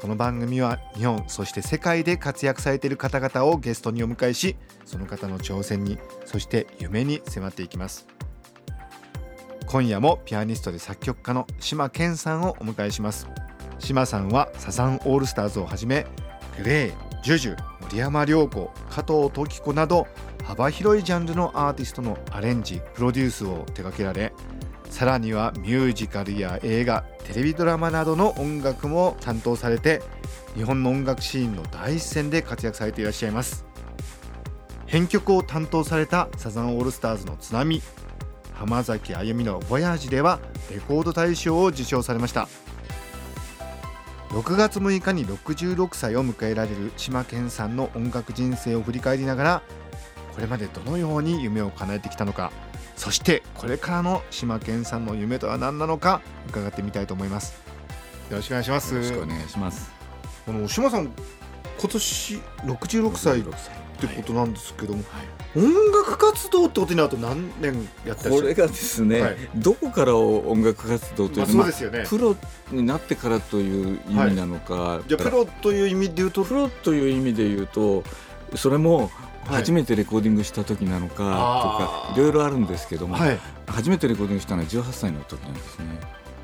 この番組は日本そして世界で活躍されている方々をゲストにお迎えしその方の挑戦にそして夢に迫っていきます。今夜もピアニストで作曲家の島健さんをお迎えします。島さんはサザンオールスターズをはじめグレイ、ジュジュ、森山良子、加藤時子など幅広いジャンルのアーティストのアレンジ、プロデュースを手掛けられさらにはミュージカルや映画テレビドラマなどの音楽も担当されて日本の音楽シーンの第一線で活躍されていらっしゃいます。編曲を担当されたサザンオールスターズの「津波」浜崎あゆみの「ボヤージ」ではレコード大賞を受賞されました。6月6日に66歳を迎えられる島健さんの音楽人生を振り返りながらこれまでどのように夢を叶えてきたのか。そしてこれからの島健さんの夢とは何なのか伺ってみたいと思います。よろしくお願いします。よろしくお願いします。この島さん今年66歳ってことなんですけども、はい。はい、音楽活動ってことになると何年やってこれがですね、はい、どこから音楽活動というそうですよね、プロになってからという意味なのか、じゃプロという意味で言うと？プロという意味で言うとそれも初めてレコーディングした時なのかとか、い、ろいろあるんですけども、はい、初めてレコーディングしたのは18歳の時なんですね。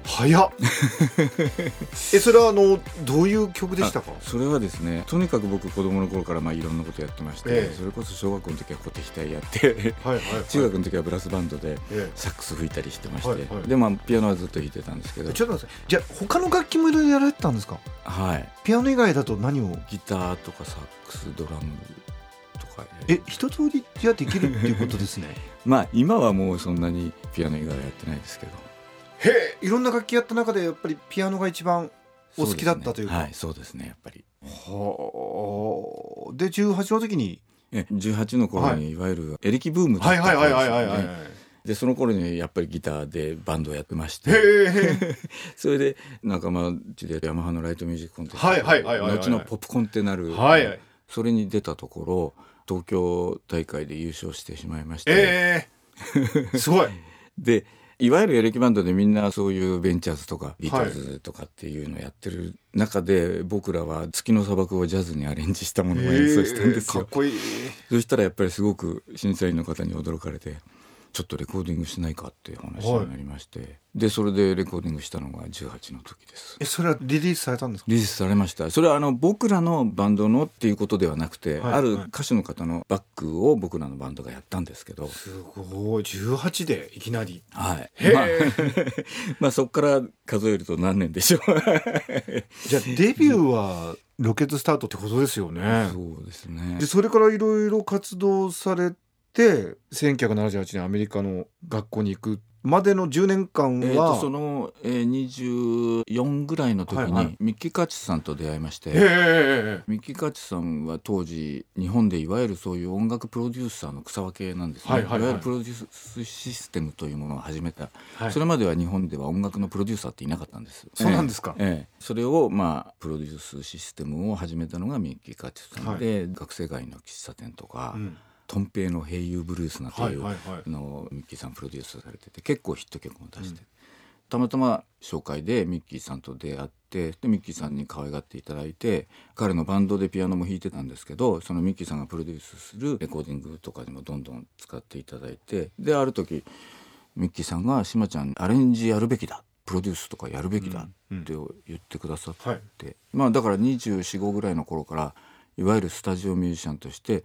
早っ。えそれはあのどういう曲でしたか？それはですねとにかく僕子供の頃からまあいろんなことやってまして、ええ、それこそ小学校の時は小手額やってはい、中学の時はブラスバンドでサックス吹いたりしてまして、はいはい、でまあピアノはずっと弾いてたんですけど。ちょっと待ってじゃあ他の楽器もいろいろやられてたんですか？はい。ピアノ以外だと何を？ギターとかサックスドラムかえ一通りじゃできるっていうことですね。まあ今はもうそんなにピアノ以外はやってないですけど。へえいろんな楽器やった中でやっぱりピアノが一番お好きだったというか、ね、はいそうですねやっぱり。はあ。で18の時に？え18の頃にい。わゆるエレキブームだったんですよね。でその頃にやっぱりギターでバンドをやってまして。それで仲間内でヤマハのライトミュージックコンテスト。後のポプコンとなる、はい、それに出たところ東京大会で優勝してしまいまして、えー、すごい。でいわゆるエレキバンドでみんなそういうベンチャーズとかビートルズとかっていうのをやってる中で、僕らは月の砂漠をジャズにアレンジしたものを演奏したんですよ。えー、かっこいい。そしたらやっぱりすごく審査員の方に驚かれてちょっとレコーディングしないかっていう話になりまして、はい、でそれでレコーディングしたのが18の時です。えそれはリリースされたんですか？リリースされました。それはあの僕らのバンドのっていうことではなくて、はい、ある歌手の方のバックを僕らのバンドがやったんですけど。すごい。18でいきなり。はい。まあ、まあそこから数えると何年でしょう。じゃあデビューはロケットスタートってことですよね。そうですね。でそれからいろいろ活動されて1978年アメリカの学校に行くまでの10年間は、えー、その、えー、24ぐらいの時にミッキー・カッチさんと出会いまして、はいはい、ミッキー・カッチさんは当時日本でいわゆるそういう音楽プロデューサーの草分けなんですね、はいはいはい、いわゆるプロデュースシステムというものを始めた、はい、それまでは日本では音楽のプロデューサーっていなかったんですそうなんですか、えー、それをまあプロデュースシステムを始めたのがミッキー・カッチさんで、はい、学生街の喫茶店とか、うんとん平の「平友ブルース」なというのをミッキーさんプロデュースされてて結構ヒット曲も出して、うん、たまたま紹介でミッキーさんと出会ってでミッキーさんに可愛がっていただいて彼のバンドでピアノも弾いてたんですけどそのミッキーさんがプロデュースするレコーディングとかにもどんどん使っていただいてである時ミッキーさんが「しまちゃんアレンジやるべきだ」プロデュースとかやるべきだって言ってくださって、うんうんはい、まあだから2425ぐらいの頃からいわゆるスタジオミュージシャンとして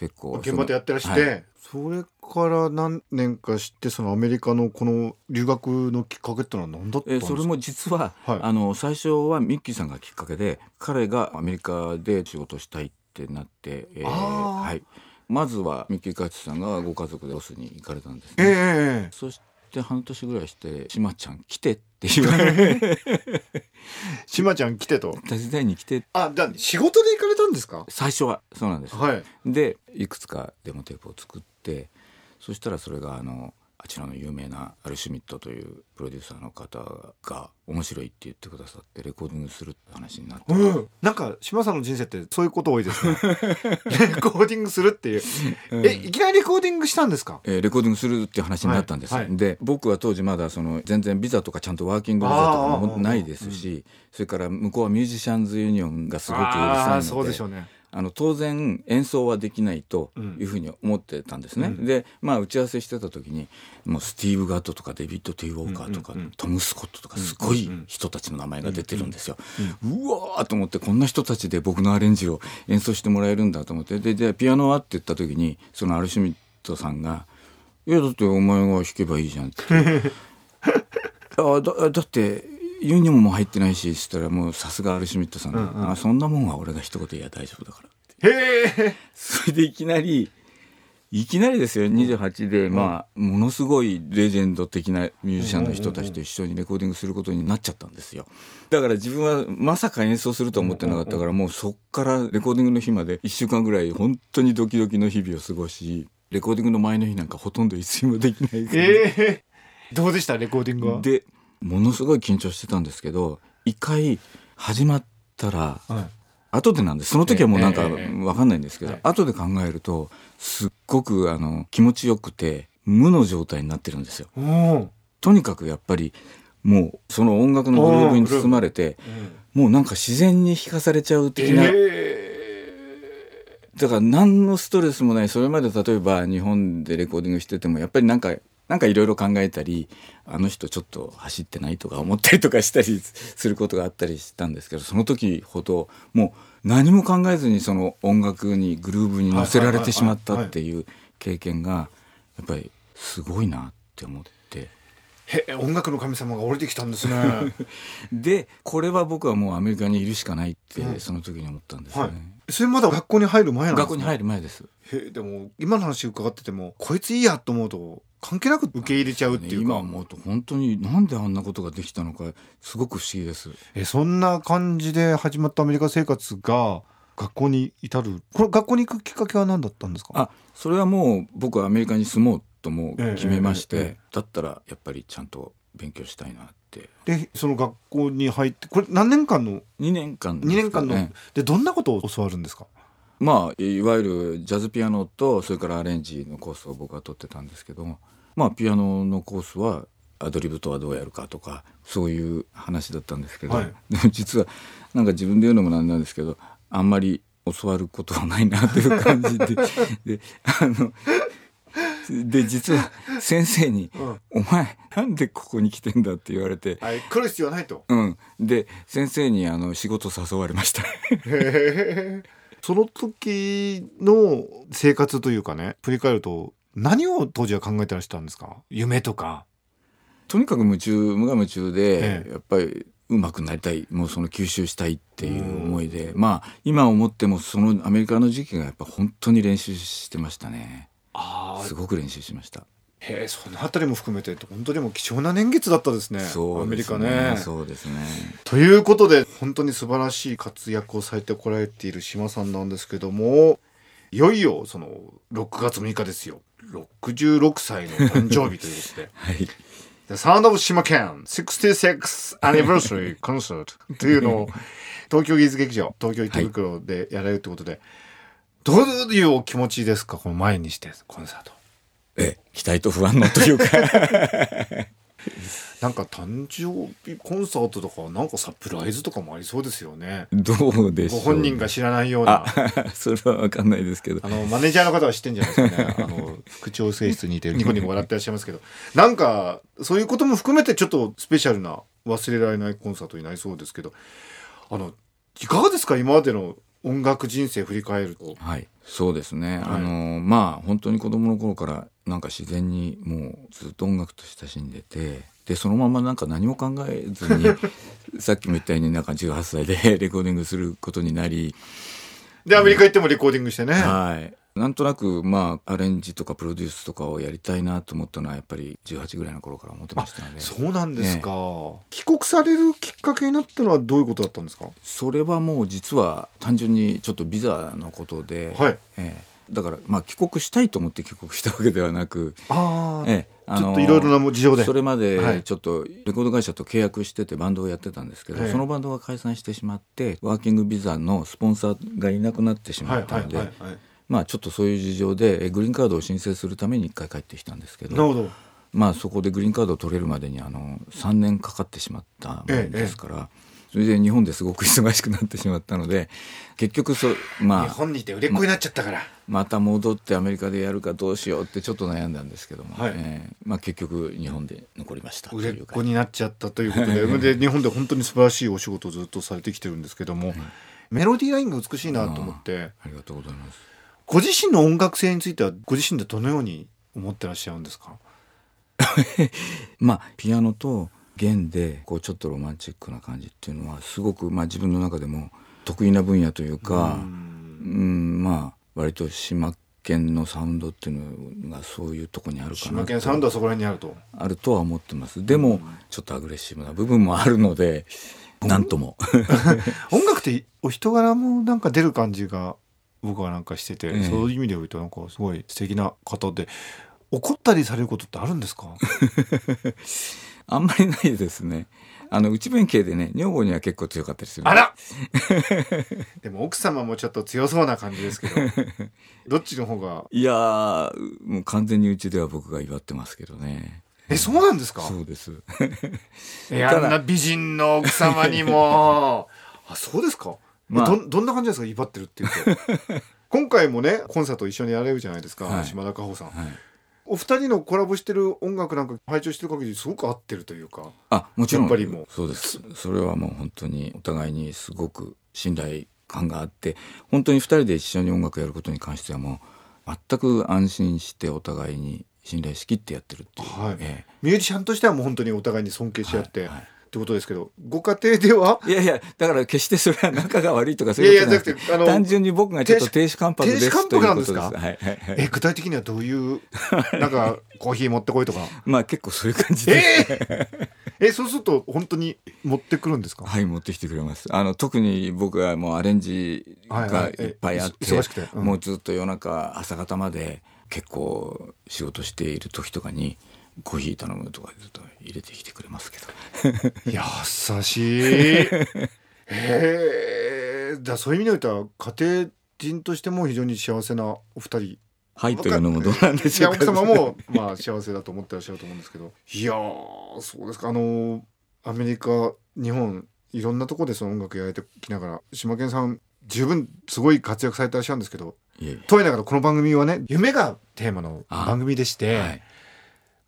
結構現場でやってらして、はい、それから何年かしてそのアメリカのこの留学のきっかけってのは何だったんですか、えそれも実は、はい、あの最初はミッキーさんがきっかけで彼がアメリカで仕事したいってなって、えー、はい、まずはミッキー・カイツさんがご家族でロスに行かれたんですね、えー、そして半年ぐらいして「しまちゃん来て」って言われ しまちゃん来てと手伝いに来てあだ仕事で行かれたんですか？最初はそうなんです、はい。でいくつかデモテープを作ってそしたらそれがあのあちらの有名なアルシュミットというプロデューサーの方が面白いって言ってくださってレコーディングするって話になって、うん、なんか島さんの人生ってそういうこと多いですね。レコーディングするっていう、うん。えいきなりレコーディングしたんですか？えーレコーディングするっていう話になったんです、はい。はい。で僕は当時まだその全然ビザとかちゃんとワーキングビザとかもないですしそれから向こうはミュージシャンズユニオンがすごくうるさいのでそうでしょうねあの当然演奏はできないというふうに思ってたんですね、うん。でまあ打ち合わせしてた時にもうスティーブ・ガッドとかデビッド・ティー・ウォーカーとか、トム・スコットとかすごい人たちの名前が出てるんですよ。うわーと思ってこんな人たちで僕のアレンジを演奏してもらえるんだと思って。ででピアノはって言った時にそのアルシュミットさんが「いやだってお前が弾けばいいじゃん」って。あだだってユニオンも入ってないしっつったらもうさすがアルシュミットさんが、うんうん。あそんなもんは俺が一言いや大丈夫だから。へえそれでいきなりいきなりですよ。28で、まあものすごいレジェンド的なミュージシャンの人たちと一緒にレコーディングすることになっちゃったんですよ。だから自分はまさか演奏するとは思ってなかったからもうそっからレコーディングの日まで1週間ぐらい本当にドキドキの日々を過ごしレコーディングの前の日なんかほとんど一睡もできないええどうでしたレコーディングは？でものすごい緊張してたんですけど一回始まったらはい。後でなんですその時はもうなんかええええ分かんないんですけど、はい。後で考えるとすっごくあの気持ちよくて無の状態になってるんですよ。うんとにかくやっぱりもうその音楽のグルーブに包まれてもうなんか自然に弾かされちゃう的な、だから何のストレスもない。それまで例えば日本でレコーディングしててもやっぱりなんかなんかいろいろ考えたりあの人ちょっと走ってないとか思ったりとかしたり することがあったりしたんですけどその時ほどもう何も考えずにその音楽にグルーブに乗せられてしまったっていう経験がやっぱりすごいなって思って。へえ音楽の神様が降りてきたんですね。でこれは僕はもうアメリカにいるしかないってその時に思ったんですよはい。ね。それまだ学校に入る前なんですか？学校に入る前です。へえでも今の話伺っててもこいついいやと思うと関係なく受け入れちゃうっていうか、今思うと本当になんであんなことができたのかすごく不思議です。えそんな感じで始まったアメリカ生活が学校に至る。これ学校に行くきっかけは何だったんですか？あそれはもう僕はアメリカに住もうともう決めまして、ええええ。えだったらやっぱりちゃんと勉強したいなって。でその学校に入ってこれ何年間の？2年間2年間の、ねでどんなことを教わるんですか？まあいわゆるジャズピアノとそれからアレンジのコースを僕は取ってたんですけどまあピアノのコースはアドリブとはどうやるかとかそういう話だったんですけど、はい。でも実はなんか自分で言うのもなんなんですけどあんまり教わることはないなという感じで であので実は先生にうん「お前なんでここに来てんだ?」って言われて。はい。来る必要はないと。うん、で先生にあの仕事誘われましたその時の生活というかね振り返ると何を当時は考えてらしたんですか？夢とか。とにかく夢中無我夢中で、ええ。やっぱり上手くなりたい。もうその吸収したいっていう思いで。まあ今思ってもそのアメリカの時期がやっぱ本当に練習してましたね。あすごく練習しましたへえそのあたりも含めて本当にもう貴重な年月だったですね。そうアメリカね。ねそうですね。ということで本当に素晴らしい活躍をされてこられている島さんなんですけどもいよいよその6月6日ですよ。66歳の誕生日ということで。はい。The Sound of 島県 66th Anniversary Concert というのを東京技術劇場東京池袋でやられるということで、どういうお気持ちですか？この前にしてコンサートええ期待と不安のというか。なんか誕生日コンサートとかなんかサプライズとかもありそうですよね。どうでしょうご本人が知らないような。あ それは分かんないですけど。あのマネージャーの方は知ってんじゃないですかね。あの 副調整室にいてニコニコ笑ってらっしゃいますけど。なんかそういうことも含めてちょっとスペシャルな忘れられないコンサートになりそうですけど。あのいかがですか？今までの音楽人生振り返ると。はい、そうですね、はい。あのまあ本当に子供の頃からなんか自然にもうずっと音楽と親しんでてでそのままなんか何も考えずに さっきも言ったようになんか18歳でレコーディングすることになりでアメリカ行ってもレコーディングしてね、はいなんとなくまあアレンジとかプロデュースとかをやりたいなと思ったのはやっぱり18ぐらいの頃から思ってましたので。そうなんですか、帰国されるきっかけになったのはどういうことだったんですか？それはもう実は単純にちょっとビザのことで、はい。ええ。だからまあ帰国したいと思って帰国したわけではなく、ああ、ええ。あちょっといろいろな事情で。それまはい。でちょっとレコード会社と契約しててバンドをやってたんですけど、ええ。そのバンドが解散してしまってワーキングビザのスポンサーがいなくなってしはいはいまったので、はいはいまあちょっとそういう事情でえグリーンカードを申請するために一回帰ってきたんですけどなるほど。まあそこでグリーンカードを取れるまでにあの3年かかってしまったもんですから、それで日本ですごく忙しくなってしまったので結局そまあ日本にいて売れっ子になっちゃったから、また戻ってアメリカでやるかどうしようってちょっと悩んだんですけども、はい。えーまあ、結局日本で残りました売れっ子になっちゃったということでで日本で本当に素晴らしいお仕事をずっとされてきてるんですけども、メロディーラインが美しいなと思って。ありがとうございますご自身の音楽性についてはご自身でどのように思ってらっしゃるんですか？まあピアノと弦でこうちょっとロマンチックな感じっていうのはすごく、まあ、自分の中でも得意な分野というかうん。まあ割と島県のサウンドっていうのがそういうとこにあるかな島県サウンドはそこら辺にあると。あるとは思ってます。でもちょっとアグレッシブな部分もあるので なんとも。音楽ってお人柄もなんか出る感じが僕はなんかしてて、ええ。そういう意味で言うとなんかすごい素敵な方で怒ったりされることってあるんですか？あんまりないですね。あの内弁慶でね女房には結構強かったりするあら！でも奥様もちょっと強そうな感じですけど どっちの方が？いやーもう完全にうちでは僕が祝ってますけどね。えそうなんですか？そうです。えあんな美人の奥様にも。あそうですか、まあ。どんどんな感じですか威張ってるっていうと。今回もねコンサート一緒にやれるじゃないですか、はい。島田果穂さん、はい。お二人のコラボしてる音楽なんか拝聴してる限りすごく合ってるというか。あもちろん。やっぱりもう。そうです。それはもう本当にお互いにすごく信頼感があって本当に二人で一緒に音楽やることに関してはもう全く安心してお互いに信頼しきってやってるっていう、はい。え。ミュージシャンとしてはもう本当にお互いに尊敬し合って、はいはいってことですけどご家庭では？えいやいやだから決してそれは仲が悪いとかそういうことじゃなくてあの単純に僕がちょっと停止関白です停止関白なんですか？はいはいはい。え具体的にはどういうなんかコーヒー持ってこいとか？まあ結構そういう感じで、えー、えそうすると本当に持ってくるんですか？はい持ってきてくれます。あの特に僕はもうアレンジがいっぱいあって、はいはいえ忙しくて？うん。もうずっと夜中朝方まで結構仕事している時とかにコーヒー頼むとかずっと入れてきてくれますけど。優しい。へえじゃあそういう意味においては家庭人としても非常に幸せなお二人。はいというのもどうなんでいしょうか。や奥様もまあ幸せだと思ってらっしゃると思うんですけど。いやーそうですか。あのアメリカ日本いろんなところでその音楽やられてきながら島健さん十分すごい活躍されてらっしゃるんですけど。いえいとはいえながらこの番組はね夢がテーマのあ番組でしえて、はい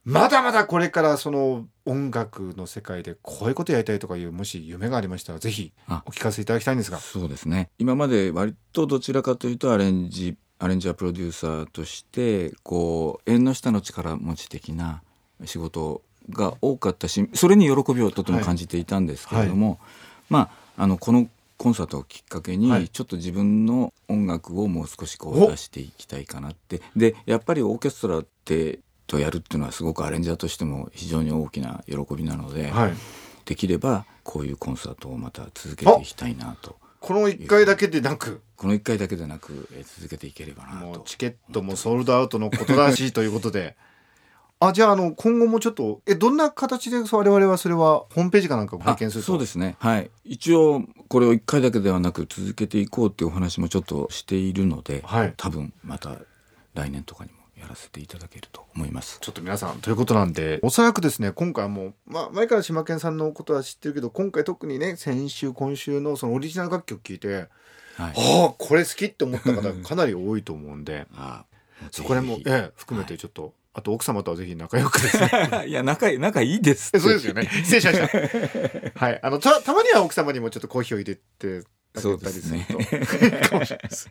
まだまだこれからその音楽の世界でこういうことやりたいとかいうもし夢がありましたらぜひあ。お聞かせいただきたいんですが。そうですね。今まで割とどちらかというとアレンジアレンジャープロデューサーとしてこう縁の下の力持ち的な仕事が多かったしそれに喜びをとても感じていたんですけれども、まああのこのコンサートをきっかけに、はい。ちょっと自分の音楽をもう少しこお。う出していきたいかなって。でやっぱりオーケストラってとやるっていうのはすごくアレンジャーとしても非常に大きな喜びなので、はい。できればこういうコンサートをまた続けていきたいなと。この1回だけでなく？この1回だけでなく、えー続けていければなとチケットもソールドアウトのことらしいということで。あじゃああの今後もちょっとえどんな形で我々はそれはホームページかなんかを拝見すると？そうですね。はい。一応これを1回だけではなく続けていこうっていうお話もちょっとしているので、はい。多分また来年とかにもやらせていただけると思います。ちょっと皆さんということなんでおそらくですね今回はもう、まあ、前から島健さんのことは知ってるけど今回特にね先週今週のそのオリジナル楽曲聴いてはい。ああこれ好きって思った方が かなり多いと思うんであそこら辺も、ええ、含めてちょっと、あと奥様とはぜひ仲良くですね。え いや仲いい仲いいですえそうですよね。失礼しました。はい。あのたたまには奥様にもちょっとコーヒーを入れてかけたりすると、ね、かもしれないです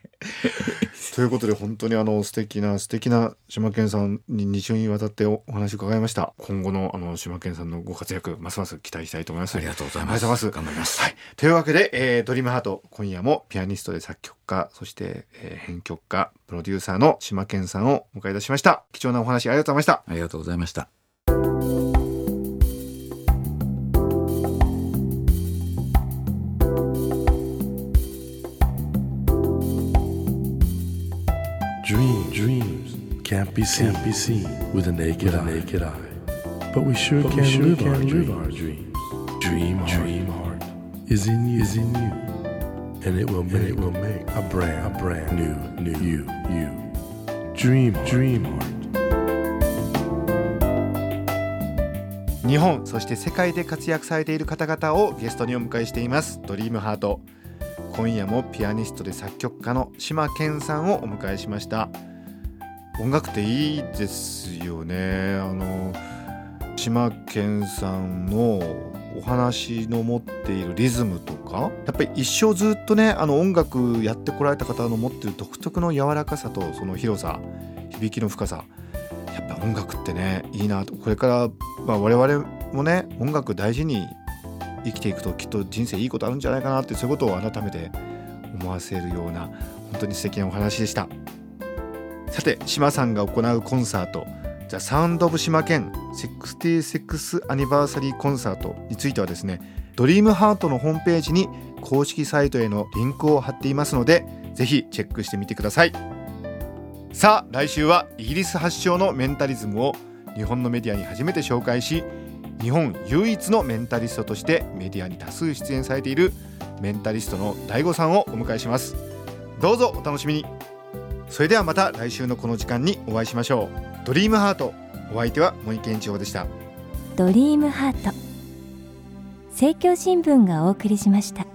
ということで本当にあの素敵な素敵な島健さんに2週にわたってお話伺いました。今後のあの島健さんのご活躍ますます期待したいと思います。ありがとうございます。頑張ります、はい、というわけで、えー、ドリームハート今夜もピアニストで作曲家そして、えー、編曲家プロデューサーの島健さんをお迎えいたしました。貴重なお話ありがとうございました。ありがとうございました can't be seen, can't be seen with a naked, with a naked eye. eye. But we sure but can, we sure live, can our live our dreams. Dream, dream heart is in you, is in you, and it will make, it will make a brand, a brand new, new you, you. Dream, dream heart. 日本そして世界で活躍されている方々をゲストにお迎えしていますドリームハート今夜もピアニストで作曲家の島健さんをお迎えしました音楽っていいですよね。あの島健さんのお話の持っているリズムとかやっぱり一生ずっとねあの音楽やってこられた方の持ってる独特の柔らかさとその広さ響きの深さやっぱ音楽ってねいいなと。これから、まあ、我々もね音楽大事に生きていくときっと人生いいことあるんじゃないかなってそういうことを改めて思わせるような本当に素敵なお話でした。さて島さんが行うコンサート「ザ・サウンド・オブ・島県66アニバーサリーコンサート」についてはですねドリームハートのホームページに公式サイトへのリンクを貼っていますのでぜひチェックしてみてください。さあ来週はイギリス発祥のメンタリズムを日本のメディアに初めて紹介し日本唯一のメンタリストとしてメディアに多数出演されているメンタリストの DAIGO さんをお迎えします。どうぞお楽しみに。それではまた来週のこの時間にお会いしましょう。ドリームハート。お相手は森健一郎でした。ドリームハート。政教新聞がお送りしました。